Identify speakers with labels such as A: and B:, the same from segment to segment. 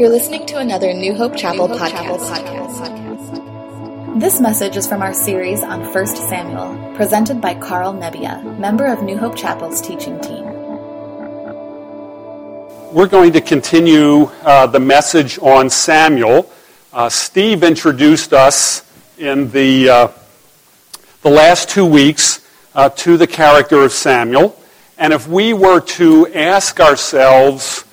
A: You're listening to another New Hope Chapel, New Hope podcast. Chapel podcast.
B: This message is from our series on 1 Samuel, presented by Carl Nebbia, member of New Hope Chapel's teaching team.
C: We're going to continue uh, the message on Samuel. Uh, Steve introduced us in the, uh, the last two weeks uh, to the character of Samuel. And if we were to ask ourselves,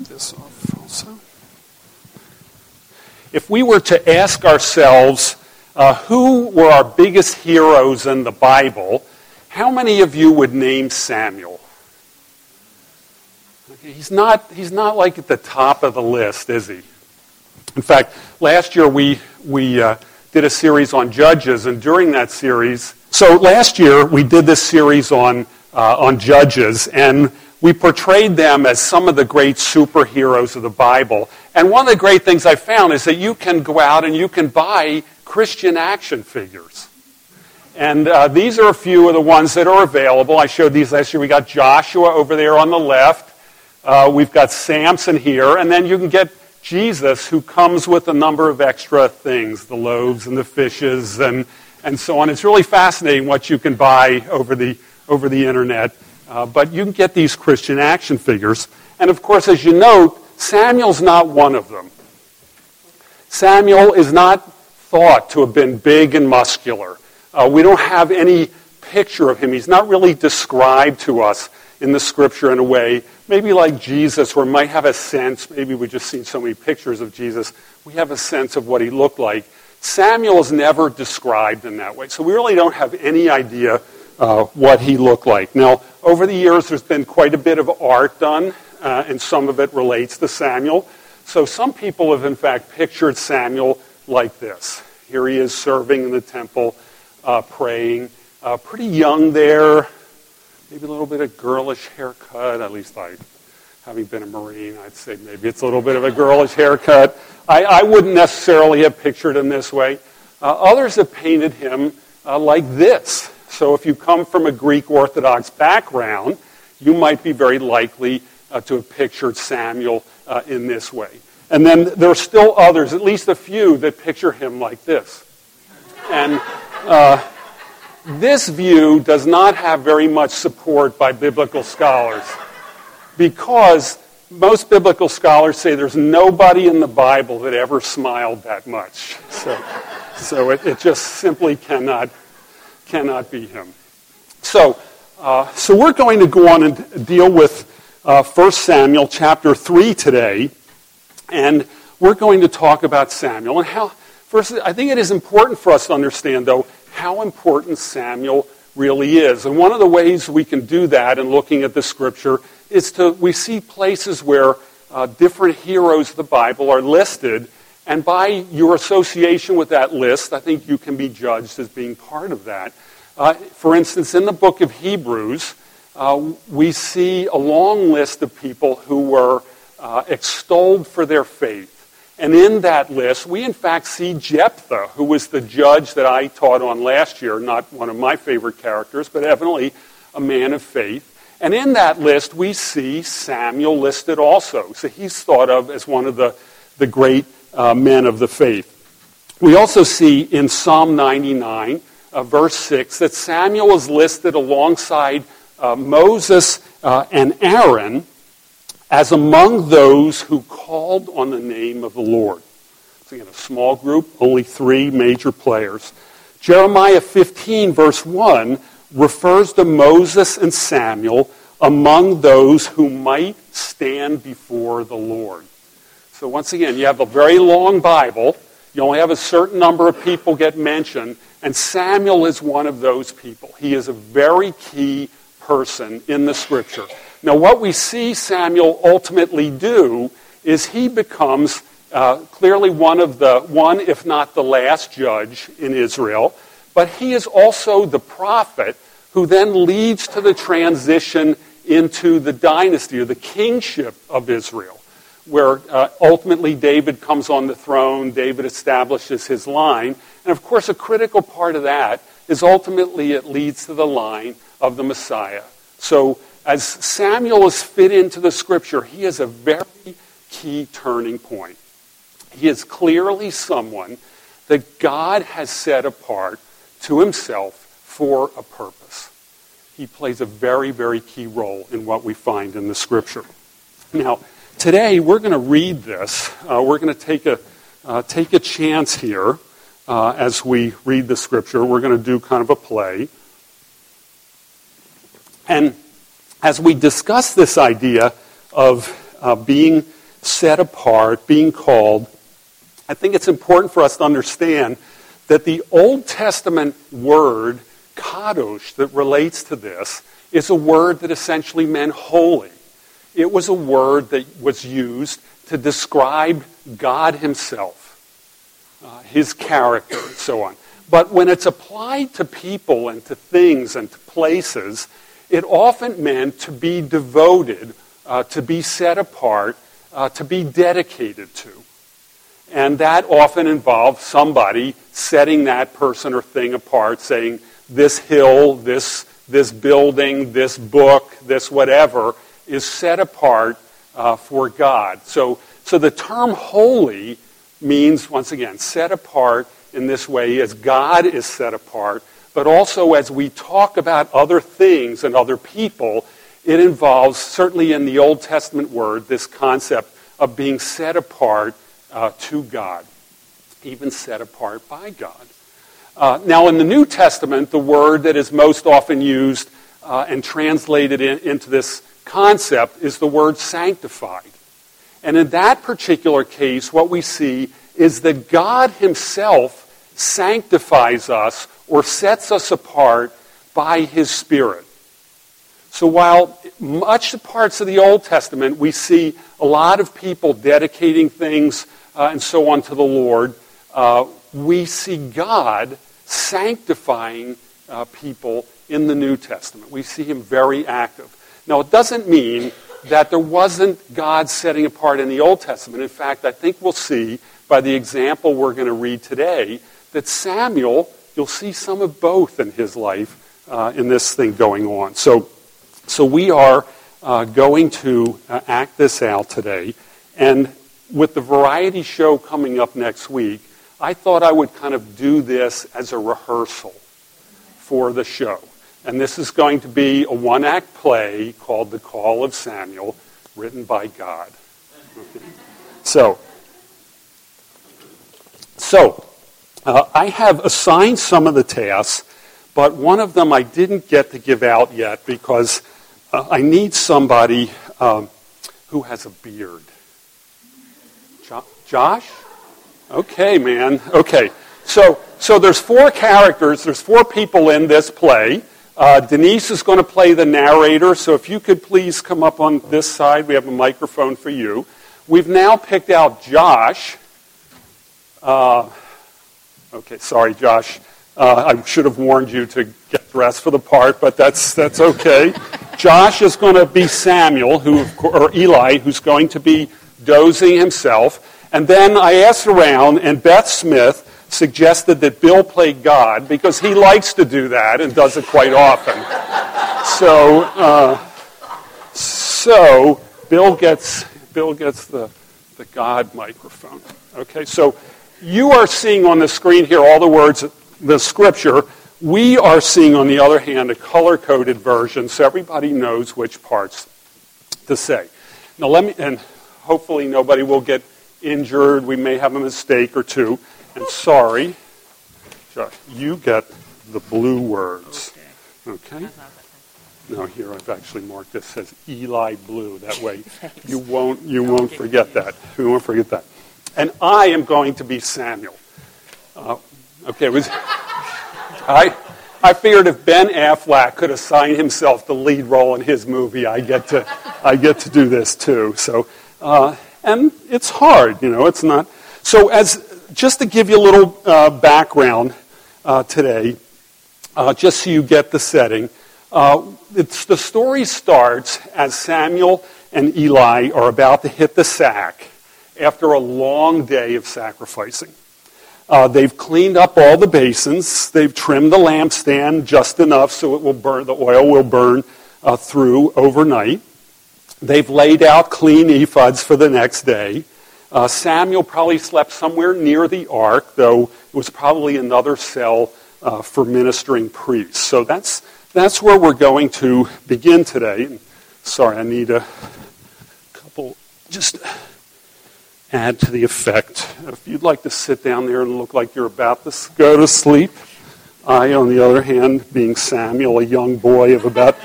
C: this off also. If we were to ask ourselves uh, who were our biggest heroes in the Bible, how many of you would name Samuel? He's, not, he's not like at the top of the list, is he? In fact, last year we, we uh, did a series on Judges, and during that series, so last year we did this series on, uh, on Judges, and we portrayed them as some of the great superheroes of the Bible. And one of the great things I found is that you can go out and you can buy Christian action figures. And uh, these are a few of the ones that are available. I showed these last year. We got Joshua over there on the left. Uh, we've got Samson here. And then you can get Jesus, who comes with a number of extra things the loaves and the fishes and, and so on. It's really fascinating what you can buy over the, over the internet. Uh, but you can get these Christian action figures. And of course, as you note, Samuel's not one of them. Samuel is not thought to have been big and muscular. Uh, we don't have any picture of him. He's not really described to us in the scripture in a way, maybe like Jesus, where we might have a sense, maybe we've just seen so many pictures of Jesus, we have a sense of what he looked like. Samuel is never described in that way. So we really don't have any idea uh, what he looked like. Now, over the years, there's been quite a bit of art done, uh, and some of it relates to Samuel. So some people have, in fact, pictured Samuel like this. Here he is serving in the temple, uh, praying. Uh, pretty young there, maybe a little bit of girlish haircut. At least I, having been a Marine, I'd say maybe it's a little bit of a girlish haircut. I, I wouldn't necessarily have pictured him this way. Uh, others have painted him uh, like this. So if you come from a Greek Orthodox background, you might be very likely uh, to have pictured Samuel uh, in this way. And then there are still others, at least a few, that picture him like this. And uh, this view does not have very much support by biblical scholars because most biblical scholars say there's nobody in the Bible that ever smiled that much. So, so it, it just simply cannot cannot be him. So, uh, so we're going to go on and deal with uh, 1 Samuel chapter 3 today, and we're going to talk about Samuel and how. First, I think it is important for us to understand, though, how important Samuel really is. And one of the ways we can do that in looking at the scripture is to we see places where uh, different heroes of the Bible are listed and by your association with that list, I think you can be judged as being part of that. Uh, for instance, in the book of Hebrews, uh, we see a long list of people who were uh, extolled for their faith. And in that list, we in fact see Jephthah, who was the judge that I taught on last year, not one of my favorite characters, but evidently a man of faith. And in that list, we see Samuel listed also. So he's thought of as one of the, the great uh, men of the faith. We also see in Psalm 99, uh, verse 6, that Samuel is listed alongside uh, Moses uh, and Aaron as among those who called on the name of the Lord. So again, a small group, only three major players. Jeremiah 15, verse 1, refers to Moses and Samuel among those who might stand before the Lord. So once again, you have a very long Bible. You only have a certain number of people get mentioned, and Samuel is one of those people. He is a very key person in the scripture. Now, what we see Samuel ultimately do is he becomes uh, clearly one of the one, if not the last judge in Israel, but he is also the prophet who then leads to the transition into the dynasty or the kingship of Israel where uh, ultimately David comes on the throne, David establishes his line. And of course, a critical part of that is ultimately it leads to the line of the Messiah. So, as Samuel is fit into the scripture, he is a very key turning point. He is clearly someone that God has set apart to himself for a purpose. He plays a very, very key role in what we find in the scripture. Now, today we're going to read this. Uh, we're going to take a, uh, take a chance here uh, as we read the scripture. We're going to do kind of a play. And as we discuss this idea of uh, being set apart, being called, I think it's important for us to understand that the Old Testament word, kadosh, that relates to this, is a word that essentially meant holy. It was a word that was used to describe God Himself, uh, His character, and so on. But when it's applied to people and to things and to places, it often meant to be devoted, uh, to be set apart, uh, to be dedicated to. And that often involved somebody setting that person or thing apart, saying, this hill, this, this building, this book, this whatever is set apart uh, for God. So, so the term holy means, once again, set apart in this way as God is set apart, but also as we talk about other things and other people, it involves, certainly in the Old Testament word, this concept of being set apart uh, to God, even set apart by God. Uh, now, in the New Testament, the word that is most often used uh, and translated in, into this concept is the word sanctified. And in that particular case, what we see is that God Himself sanctifies us or sets us apart by His Spirit. So while much of the parts of the Old Testament we see a lot of people dedicating things uh, and so on to the Lord, uh, we see God sanctifying uh, people in the New Testament. We see Him very active. Now, it doesn't mean that there wasn't God setting apart in the Old Testament. In fact, I think we'll see by the example we're going to read today that Samuel, you'll see some of both in his life uh, in this thing going on. So, so we are uh, going to uh, act this out today. And with the variety show coming up next week, I thought I would kind of do this as a rehearsal for the show. And this is going to be a one act play called The Call of Samuel, written by God. So, so uh, I have assigned some of the tasks, but one of them I didn't get to give out yet because uh, I need somebody um, who has a beard. Jo- Josh? Okay, man. Okay. So, so there's four characters, there's four people in this play. Uh, Denise is going to play the narrator, so if you could please come up on this side, we have a microphone for you. We've now picked out Josh. Uh, okay, sorry, Josh. Uh, I should have warned you to get dressed for the part, but that's, that's okay. Josh is going to be Samuel, who, or Eli, who's going to be dozing himself. And then I asked around, and Beth Smith suggested that Bill play God because he likes to do that and does it quite often. So, uh, so Bill gets Bill gets the the God microphone. Okay, so you are seeing on the screen here all the words, the scripture. We are seeing, on the other hand, a color coded version so everybody knows which parts to say. Now, let me, and hopefully nobody will get injured. We may have a mistake or two. And sorry, Josh, you get the blue words. Okay? okay? No, here I've actually marked this as Eli Blue. That way you won't you won't forget that. You won't forget that. And I am going to be Samuel. Uh, okay, was I I figured if Ben Affleck could assign himself the lead role in his movie, I get to I get to do this too. So uh, and it's hard, you know. It's not. So as just to give you a little uh, background uh, today, uh, just so you get the setting, uh, the story starts as Samuel and Eli are about to hit the sack after a long day of sacrificing. Uh, they've cleaned up all the basins. They've trimmed the lampstand just enough so it will burn. The oil will burn uh, through overnight. They've laid out clean ephods for the next day. Uh, Samuel probably slept somewhere near the ark, though it was probably another cell uh, for ministering priests. So that's, that's where we're going to begin today. Sorry, I need a couple, just add to the effect. If you'd like to sit down there and look like you're about to go to sleep, I, on the other hand, being Samuel, a young boy of about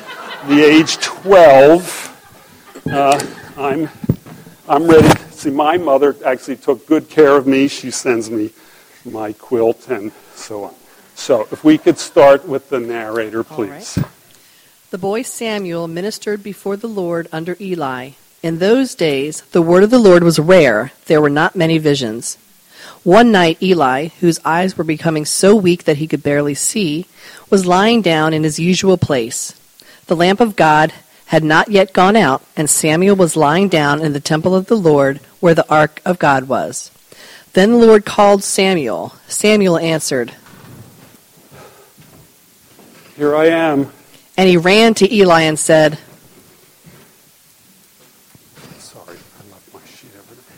C: the age 12, uh, I'm, I'm ready. See, my mother actually took good care of me. She sends me my quilt and so on. So, if we could start with the narrator, please.
D: The boy Samuel ministered before the Lord under Eli. In those days, the word of the Lord was rare. There were not many visions. One night, Eli, whose eyes were becoming so weak that he could barely see, was lying down in his usual place. The lamp of God had not yet gone out, and Samuel was lying down in the temple of the Lord where the ark of God was. Then the Lord called Samuel. Samuel answered,
C: Here I am.
D: And he ran to Eli and said,
C: Sorry, I left my sheet over there.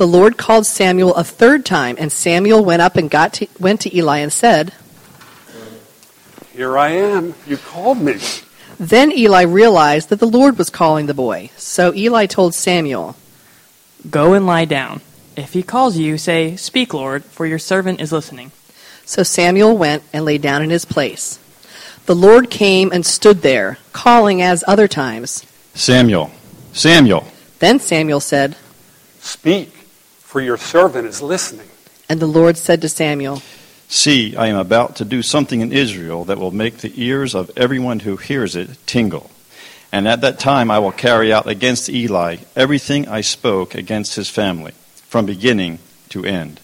D: The Lord called Samuel a third time, and Samuel went up and got to, went to Eli and said,
C: Here I am. You called me.
D: Then Eli realized that the Lord was calling the boy. So Eli told Samuel,
E: Go and lie down. If he calls you, say, Speak, Lord, for your servant is listening.
D: So Samuel went and lay down in his place. The Lord came and stood there, calling as other times.
F: Samuel. Samuel.
D: Then Samuel said,
C: Speak, for your servant is listening.
D: And the Lord said to Samuel,
F: See, I am about to do something in Israel that will make the ears of everyone who hears it tingle. And at that time I will carry out against Eli everything I spoke against his family, from beginning to end.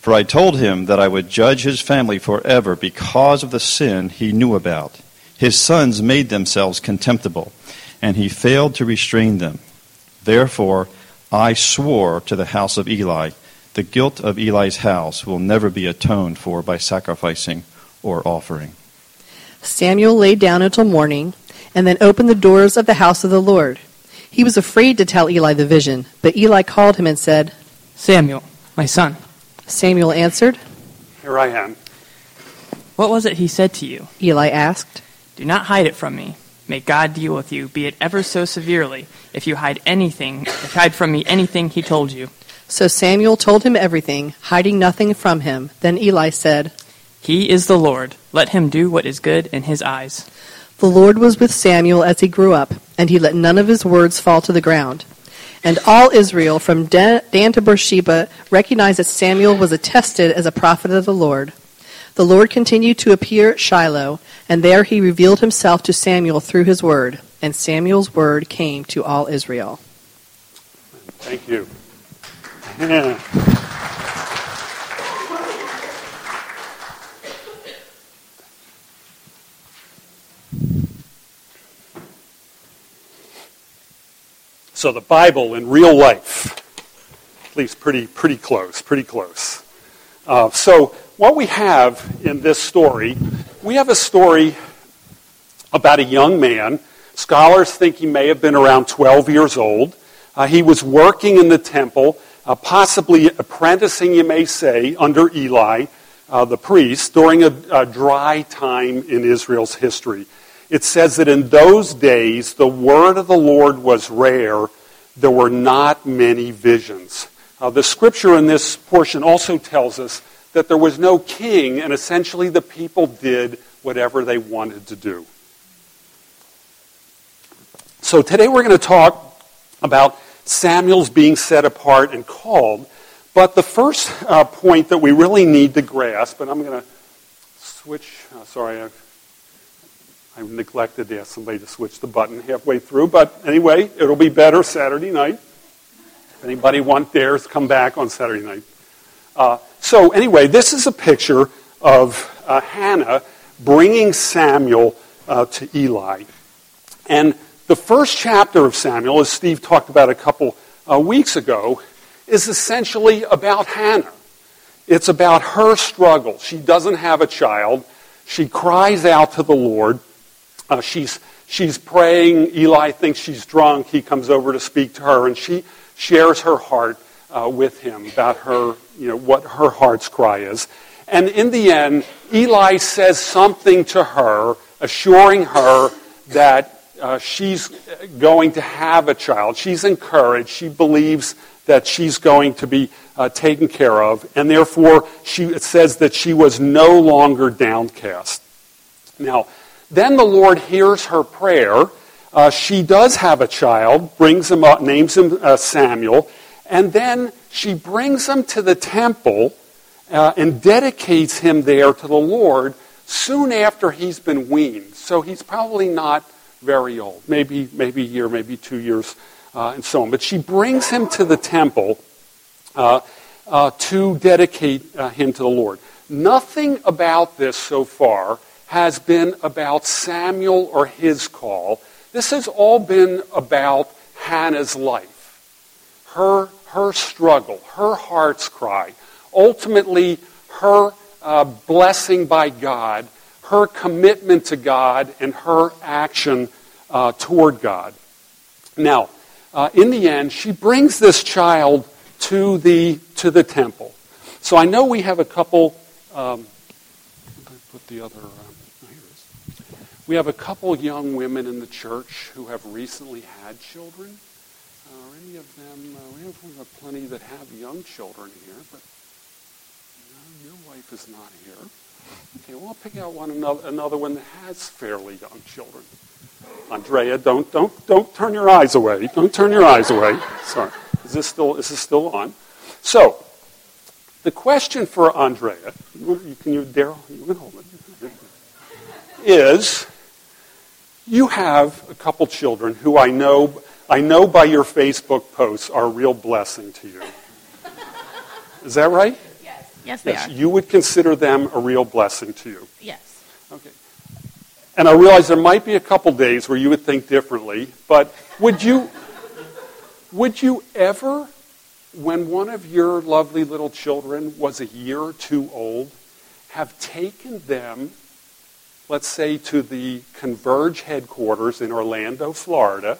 F: For I told him that I would judge his family forever because of the sin he knew about. His sons made themselves contemptible, and he failed to restrain them. Therefore, I swore to the house of Eli, the guilt of Eli's house will never be atoned for by sacrificing or offering.
D: Samuel lay down until morning, and then opened the doors of the house of the Lord. He was afraid to tell Eli the vision, but Eli called him and said,
E: Samuel, my son.
D: Samuel answered,
C: Here I am.
E: What was it he said to you?
D: Eli asked.
E: Do not hide it from me. May God deal with you, be it ever so severely, if you hide anything, if hide from me anything he told you.
D: So Samuel told him everything, hiding nothing from him. Then Eli said,
E: He is the Lord. Let him do what is good in his eyes.
D: The Lord was with Samuel as he grew up, and he let none of his words fall to the ground. And all Israel, from Dan to Beersheba, recognized that Samuel was attested as a prophet of the Lord. The Lord continued to appear at Shiloh, and there he revealed himself to Samuel through his word. And Samuel's word came to all Israel.
C: Thank you. So the Bible in real life, at least pretty pretty close, pretty close. Uh, so what we have in this story, we have a story about a young man. Scholars think he may have been around 12 years old. Uh, he was working in the temple, uh, possibly apprenticing, you may say, under Eli, uh, the priest, during a, a dry time in Israel's history. It says that in those days, the word of the Lord was rare. There were not many visions. Uh, the scripture in this portion also tells us that there was no king, and essentially the people did whatever they wanted to do. So today we're going to talk about Samuel's being set apart and called. But the first uh, point that we really need to grasp, and I'm going to switch, uh, sorry, I, I neglected to ask somebody to switch the button halfway through, but anyway, it'll be better Saturday night. If anybody want theirs, come back on Saturday night. Uh, so anyway, this is a picture of uh, Hannah bringing Samuel uh, to Eli. And the first chapter of Samuel, as Steve talked about a couple uh, weeks ago, is essentially about Hannah. It's about her struggle. She doesn't have a child. She cries out to the Lord. Uh, she's, she's praying. Eli thinks she's drunk. He comes over to speak to her, and she shares her heart uh, with him about her, you know, what her heart's cry is. And in the end, Eli says something to her, assuring her that uh, she's going to have a child. She's encouraged. She believes that she's going to be uh, taken care of, and therefore she, it says that she was no longer downcast. Now, then the Lord hears her prayer. Uh, she does have a child, brings him up, names him uh, Samuel, and then she brings him to the temple uh, and dedicates him there to the Lord soon after he's been weaned. So he's probably not very old, maybe maybe a year, maybe two years, uh, and so on. But she brings him to the temple uh, uh, to dedicate uh, him to the Lord. Nothing about this so far has been about Samuel or his call. This has all been about Hannah's life, her, her struggle, her heart's cry, ultimately her uh, blessing by God, her commitment to God, and her action uh, toward God. Now, uh, in the end, she brings this child to the, to the temple. So I know we have a couple, um, put the other, uh, we have a couple young women in the church who have recently had children. Are any of them, uh, we, have, we plenty that have young children here, but no, your wife is not here. Okay, well, I'll pick out one another, another one that has fairly young children. Andrea, don't, don't, don't turn your eyes away. Don't turn your eyes away. Sorry. Is this still, is this still on? So, the question for Andrea, you can you, Daryl, you can hold it, is you have a couple children who I know, I know by your Facebook posts are a real blessing to you. Is that right?
G: Yes. Yes, they
C: Yes,
G: are.
C: you would consider them a real blessing to you.
G: Yes.
C: Okay. And I realize there might be a couple days where you would think differently, but would you would you ever when one of your lovely little children was a year or two old have taken them let's say to the Converge headquarters in Orlando, Florida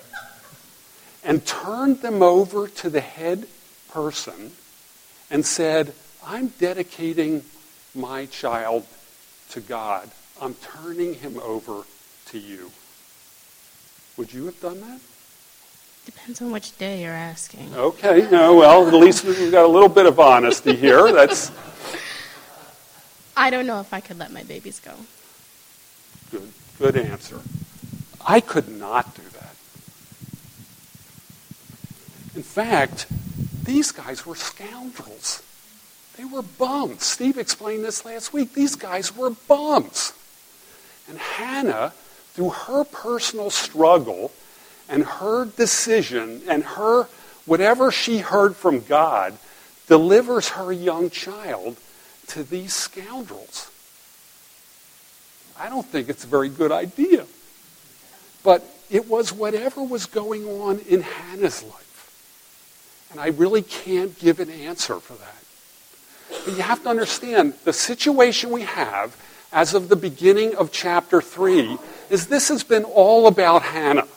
C: and turned them over to the head person and said, "I'm dedicating my child to God. I'm turning him over to you. Would you have done that?
G: Depends on which day you're asking.
C: Okay, no, well, at least we've got a little bit of honesty here. That's
G: I don't know if I could let my babies go.
C: good, good answer. I could not do that. In fact, these guys were scoundrels. They were bums. Steve explained this last week. These guys were bums. And Hannah, through her personal struggle and her decision and her whatever she heard from God, delivers her young child to these scoundrels. I don't think it's a very good idea. But it was whatever was going on in Hannah's life. And I really can't give an answer for that. But you have to understand the situation we have as of the beginning of chapter 3 is this has been all about Hannah,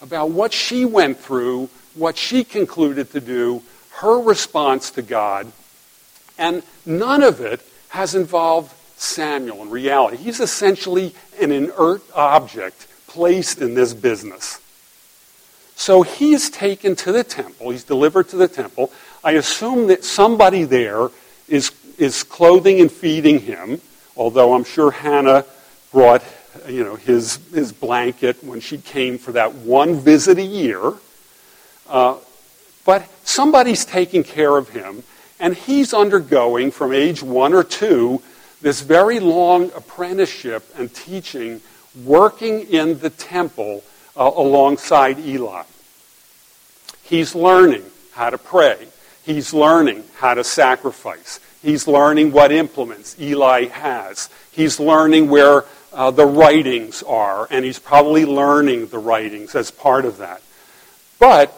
C: about what she went through, what she concluded to do, her response to God, and none of it has involved Samuel in reality. He's essentially an inert object placed in this business. So he's taken to the temple, he's delivered to the temple. I assume that somebody there is, is clothing and feeding him, although I'm sure Hannah brought you know, his, his blanket when she came for that one visit a year. Uh, but somebody's taking care of him, and he's undergoing, from age one or two, this very long apprenticeship and teaching, working in the temple uh, alongside Eli. He's learning. how to pray. He's learning how to sacrifice. He's learning what implements Eli has. He's learning where uh, the writings are, and he's probably learning the writings as part of that. But,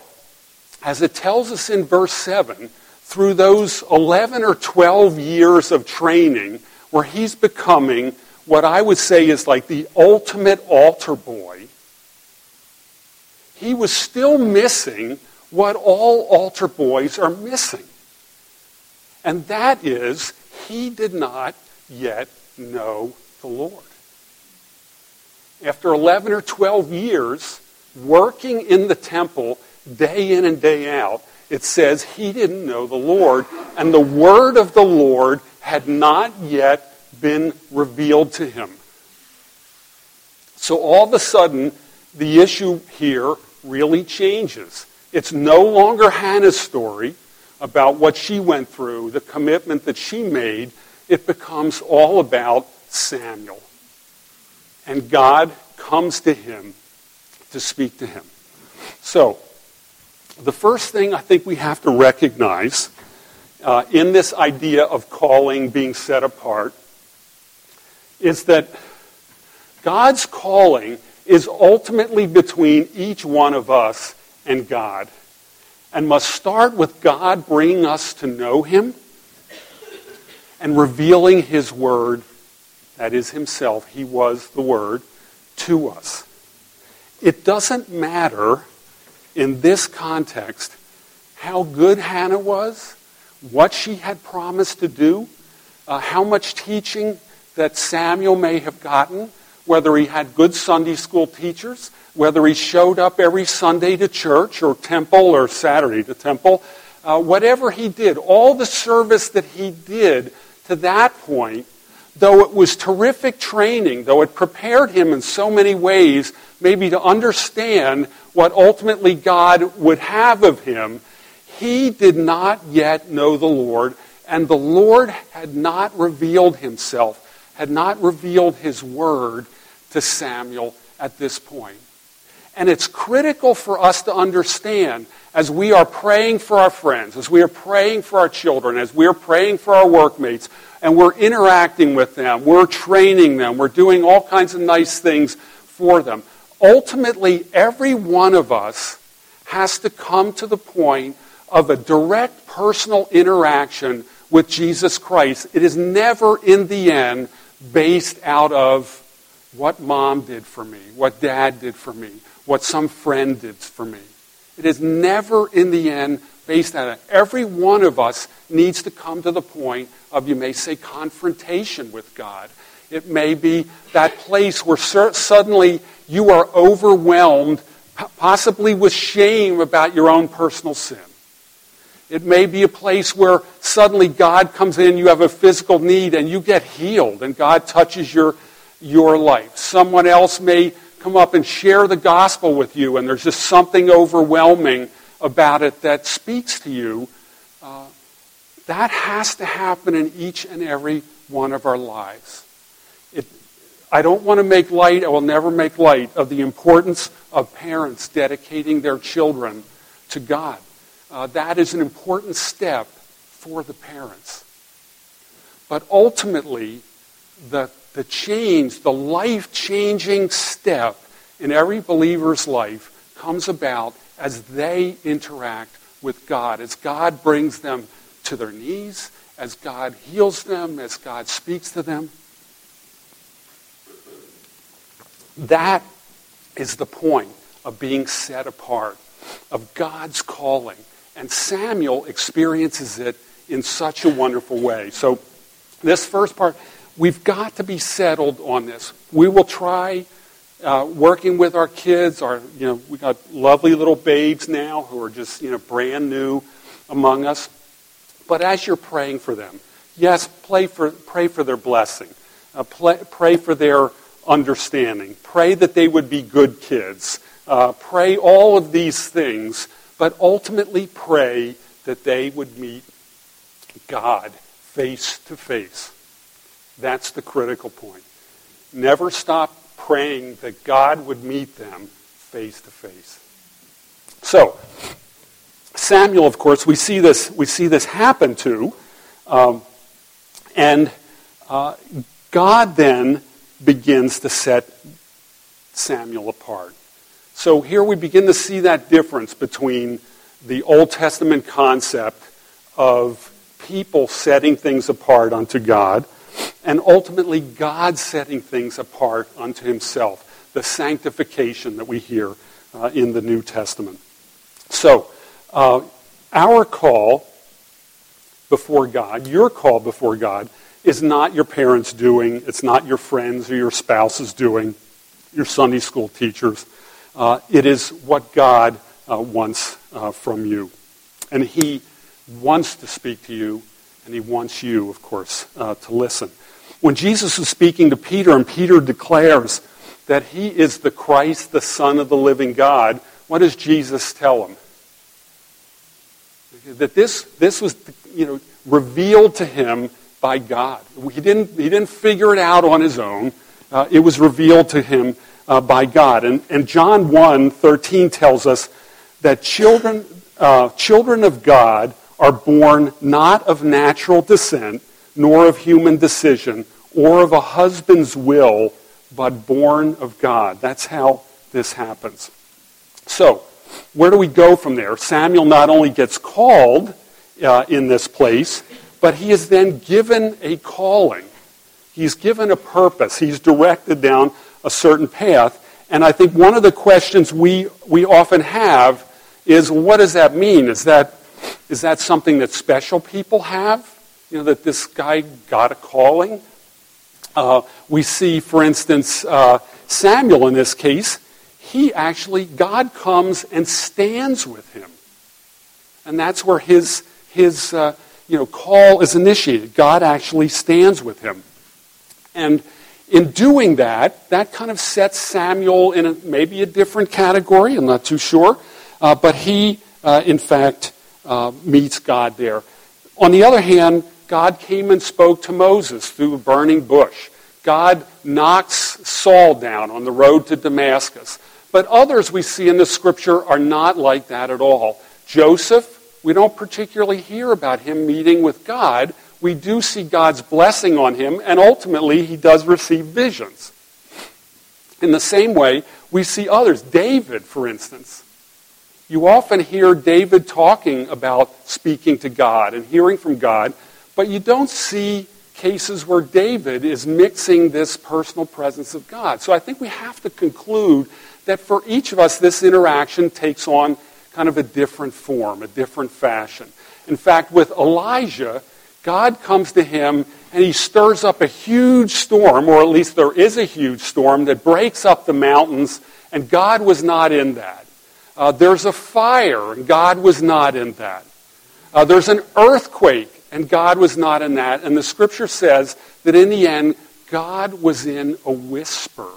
C: as it tells us in verse 7, through those 11 or 12 years of training, where he's becoming what I would say is like the ultimate altar boy, he was still missing what all altar boys are missing. And that is, he did not yet know the Lord. After 11 or 12 years working in the temple day in and day out, it says he didn't know the Lord, and the word of the Lord had not yet been revealed to him. So all of a sudden, the issue here really changes. It's no longer Hannah's story about what she went through, the commitment that she made. It becomes all about Samuel. And God comes to him to speak to him. So, the first thing I think we have to recognize uh, in this idea of calling being set apart is that God's calling is ultimately between each one of us and God and must start with God bringing us to know Him and revealing His Word, that is Himself, He was the Word, to us. It doesn't matter in this context how good Hannah was, what she had promised to do, uh, how much teaching that Samuel may have gotten, whether he had good Sunday school teachers, whether he showed up every Sunday to church or temple or Saturday to temple, uh, whatever he did, all the service that he did to that point, though it was terrific training, though it prepared him in so many ways, maybe to understand what ultimately God would have of him, he did not yet know the Lord, and the Lord had not revealed himself, had not revealed his word to Samuel at this point. And it's critical for us to understand as we are praying for our friends, as we are praying for our children, as we are praying for our workmates, and we're interacting with them, we're training them, we're doing all kinds of nice things for them. Ultimately, every one of us has to come to the point of a direct personal interaction with Jesus Christ. It is never, in the end, based out of what mom did for me, what dad did for me, what some friend did for me. It is never, in the end, based on it. Every one of us needs to come to the point of, you may say, confrontation with God. It may be that place where suddenly you are overwhelmed, possibly with shame about your own personal sin. It may be a place where suddenly God comes in, you have a physical need, and you get healed, and God touches your, your life. Someone else may come up and share the gospel with you, and there's just something overwhelming about it that speaks to you, uh, that has to happen in each and every one of our lives. It, I don't want to make light, I will never make light of the importance of parents dedicating their children to God. Uh, that is an important step for the parents. But ultimately, the the change, the life changing step in every believer's life comes about as they interact with God, as God brings them to their knees, as God heals them, as God speaks to them. That is the point of being set apart, of God's calling. And Samuel experiences it in such a wonderful way. So, this first part, we've got to be settled on this. We will try uh, working with our kids. Our, you know, we got lovely little babes now who are just, you know, brand new among us. But as you're praying for them, yes, pray for, pray for their blessing. Uh, play, pray for their understanding. Pray that they would be good kids. Uh, pray all of these things, but ultimately pray that they would meet God face to face. That's the critical point. Never stop praying that God would meet them face to face. So, Samuel, of course, we see this, we see this happen to. Um, and uh, God then begins to set Samuel apart. So here we begin to see that difference between the Old Testament concept of people setting things apart unto God and ultimately God setting things apart unto himself, the sanctification that we hear uh, in the New Testament. So, uh, our call before God, your call before God, is not your parents' doing, it's not your friends or your spouse's doing, your Sunday school teachers. Uh, it is what God uh, wants uh, from you. And He wants to speak to you, and He wants you, of course, uh, to listen. When Jesus is speaking to Peter, and Peter declares that He is the Christ, the Son of the living God, what does Jesus tell him? That this, this was, you know, revealed to him by God. He didn't, he didn't figure it out on his own. Uh, it was revealed to him uh, by God. And, and John 1, 13 tells us that children, uh, children of God are born not of natural descent, nor of human decision, or of a husband's will, but born of God. That's how this happens. So, where do we go from there? Samuel not only gets called uh, in this place, but he is then given a calling. He's given a purpose. He's directed down a certain path. And I think one of the questions we, we often have is what does that mean? Is that, is that something that special people have? You know, that this guy got a calling? Uh, we see, for instance, uh, Samuel in this case, he actually, God comes and stands with him. And that's where his, his uh, you know, call is initiated. God actually stands with him. And in doing that, that kind of sets Samuel in a, maybe a different category. I'm not too sure. Uh, but he, uh, in fact, uh, meets God there. On the other hand, God came and spoke to Moses through a burning bush. God knocks Saul down on the road to Damascus. But others we see in the scripture are not like that at all. Joseph we don't particularly hear about him meeting with God. We do see God's blessing on him, and ultimately he does receive visions. In the same way, we see others. David, for instance. You often hear David talking about speaking to God and hearing from God, but you don't see cases where David is mixing this personal presence of God. So I think we have to conclude that for each of us, this interaction takes on kind of a different form, a different fashion. In fact, with Elijah, God comes to him and he stirs up a huge storm, or at least there is a huge storm that breaks up the mountains, and God was not in that. Uh, there's a fire, and God was not in that. Uh, there's an earthquake, and God was not in that. And the scripture says that in the end, God was in a whisper.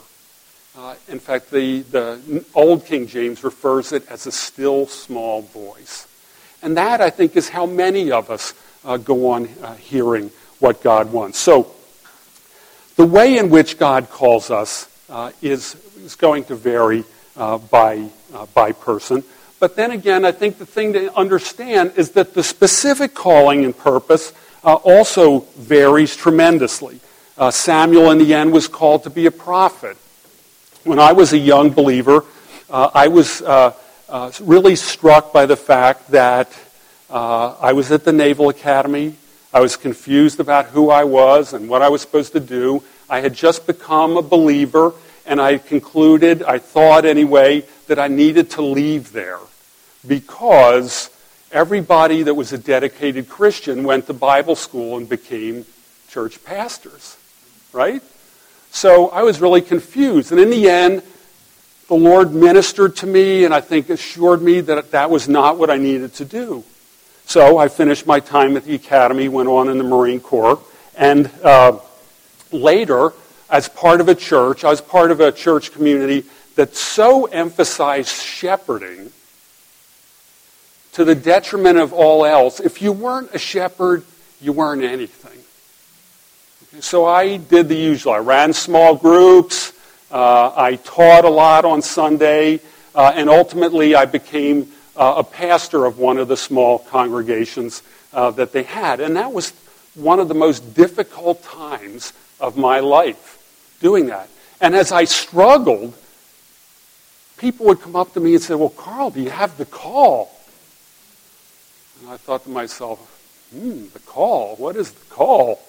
C: Uh, in fact, the, the Old King James refers it as a still small voice. And that, I think, is how many of us uh, go on uh, hearing what God wants. So, the way in which God calls us uh, is, is going to vary uh, by, uh, by person. But then again, I think the thing to understand is that the specific calling and purpose also varies tremendously. Samuel, in the end, was called to be a prophet. When I was a young believer, uh, I was uh, uh, really struck by the fact that uh, I was at the Naval Academy. I was confused about who I was and what I was supposed to do. I had just become a believer, and I concluded, I thought anyway, that I needed to leave there because everybody that was a dedicated Christian went to Bible school and became church pastors, right? So I was really confused. And in the end, the Lord ministered to me and I think assured me that that was not what I needed to do. So I finished my time at the academy, went on in the Marine Corps, and uh, later, as part of a church, I was part of a church community that so emphasized shepherding to the detriment of all else. If you weren't a shepherd, you weren't anything. So I did the usual. I ran small groups. Uh, I taught a lot on Sunday. Uh, and ultimately, I became uh, a pastor of one of the small congregations uh, that they had. And that was one of the most difficult times of my life doing that. And as I struggled, people would come up to me and say, Well, Carl, do you have the call? And I thought to myself, Hmm, the call? What is the call?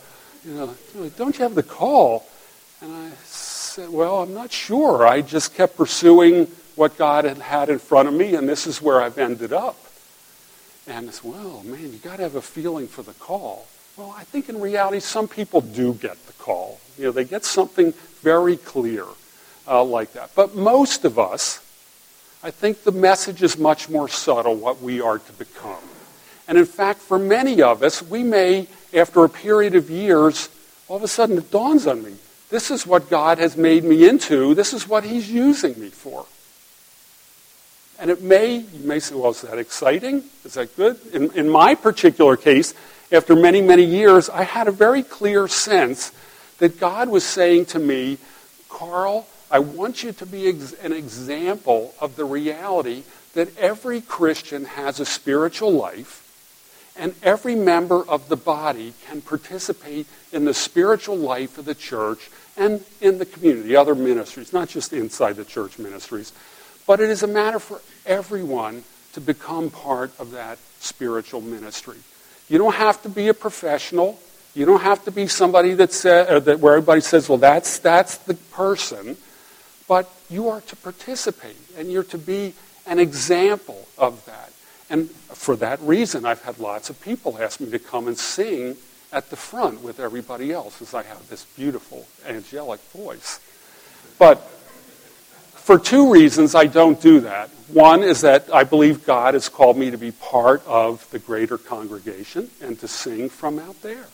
C: You know, don't you have the call? And I said, Well, I'm not sure. I just kept pursuing what God had had in front of me, and this is where I've ended up. And it's, well, man, you got to have a feeling for the call. Well, I think in reality, some people do get the call. You know, they get something very clear uh, like that. But most of us, I think the message is much more subtle what we are to become. And in fact, for many of us, we may, after a period of years, all of a sudden it dawns on me this is what God has made me into, this is what He's using me for. And it may, you may say, well, is that exciting? Is that good? In, in my particular case, after many, many years, I had a very clear sense that God was saying to me, Carl, I want you to be an example of the reality that every Christian has a spiritual life and every member of the body can participate in the spiritual life of the church and in the community, other ministries, not just inside the church ministries. But it is a matter for everyone to become part of that spiritual ministry. You don't have to be a professional. You don't have to be somebody that, say, uh, that where everybody says, well, that's, that's the person. But you are to participate, and you're to be an example of that. And for that reason, I've had lots of people ask me to come and sing at the front with everybody else, as I have this beautiful angelic voice. But for two reasons, I don't do that. One is that I believe God has called me to be part of the greater congregation and to sing from out there.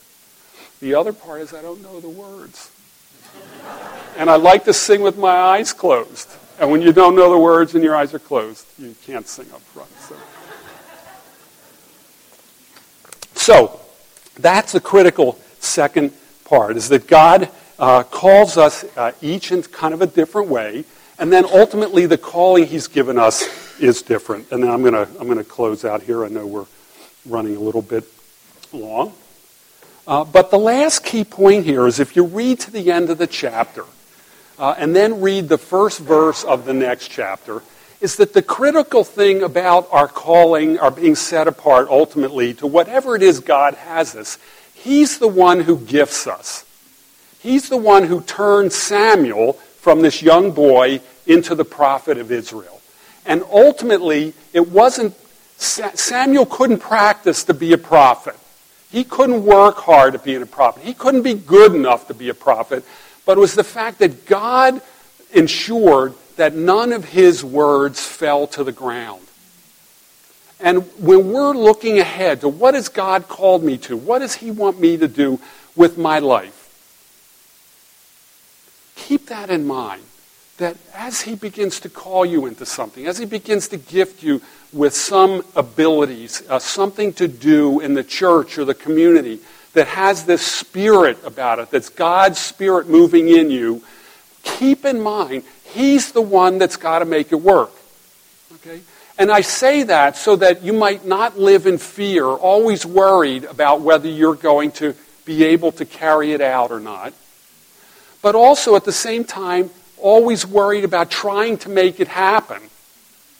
C: The other part is I don't know the words. And I like to sing with my eyes closed. And when you don't know the words and your eyes are closed, you can't sing up front. So, so that's the critical second part, is that God uh, calls us uh, each in kind of a different way. And then ultimately, the calling he's given us is different. And then I'm going to I'm going to close out here. I know we're running a little bit long. Uh, but the last key point here is if you read to the end of the chapter uh, and then read the first verse of the next chapter, is that the critical thing about our calling, our being set apart ultimately to whatever it is God has us, He's the one who gifts us. He's the one who turned Samuel from this young boy into the prophet of Israel. And ultimately, it wasn't, Samuel couldn't practice to be a prophet. He couldn't work hard at being a prophet. He couldn't be good enough to be a prophet. But it was the fact that God ensured that none of his words fell to the ground. And when we're looking ahead to what has God called me to, what does he want me to do with my life? keep that in mind. That as He begins to call you into something, as He begins to gift you with some abilities, uh, something to do in the church or the community that has this spirit about it, that's God's spirit moving in you, keep in mind He's the one that's got to make it work. Okay? And I say that so that you might not live in fear, always worried about whether you're going to be able to carry it out or not but also at the same time, always worried about trying to make it happen.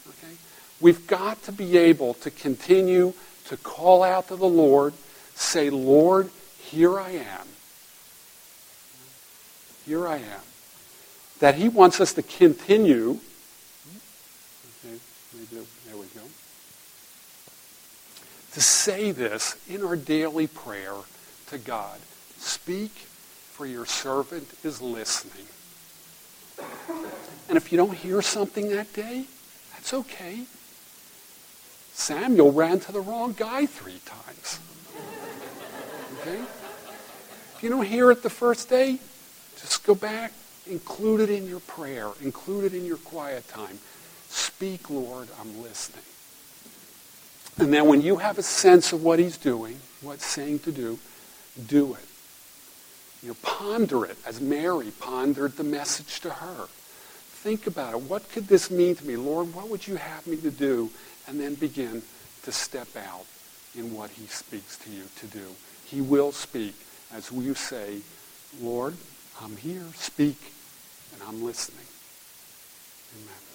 C: Okay? We've got to be able to continue to call out to the Lord, say, Lord, here I am. Here I am. That He wants us to continue. Okay, there we go. To say this in our daily prayer to God. Speak for your servant is listening. And if you don't hear something that day, that's okay. Samuel ran to the wrong guy three times. Okay? If you don't hear it the first day, just go back, include it in your prayer, include it in your quiet time. Speak, Lord, I'm listening. And then when you have a sense of what he's doing, what's saying to do, do it. You know, ponder it as Mary pondered the message to her. think about it. What could this mean to me? Lord, what would you have me to do? And then begin to step out in what he speaks to you to do. He will speak as you say, Lord, I'm here, speak, and I'm listening. Amen.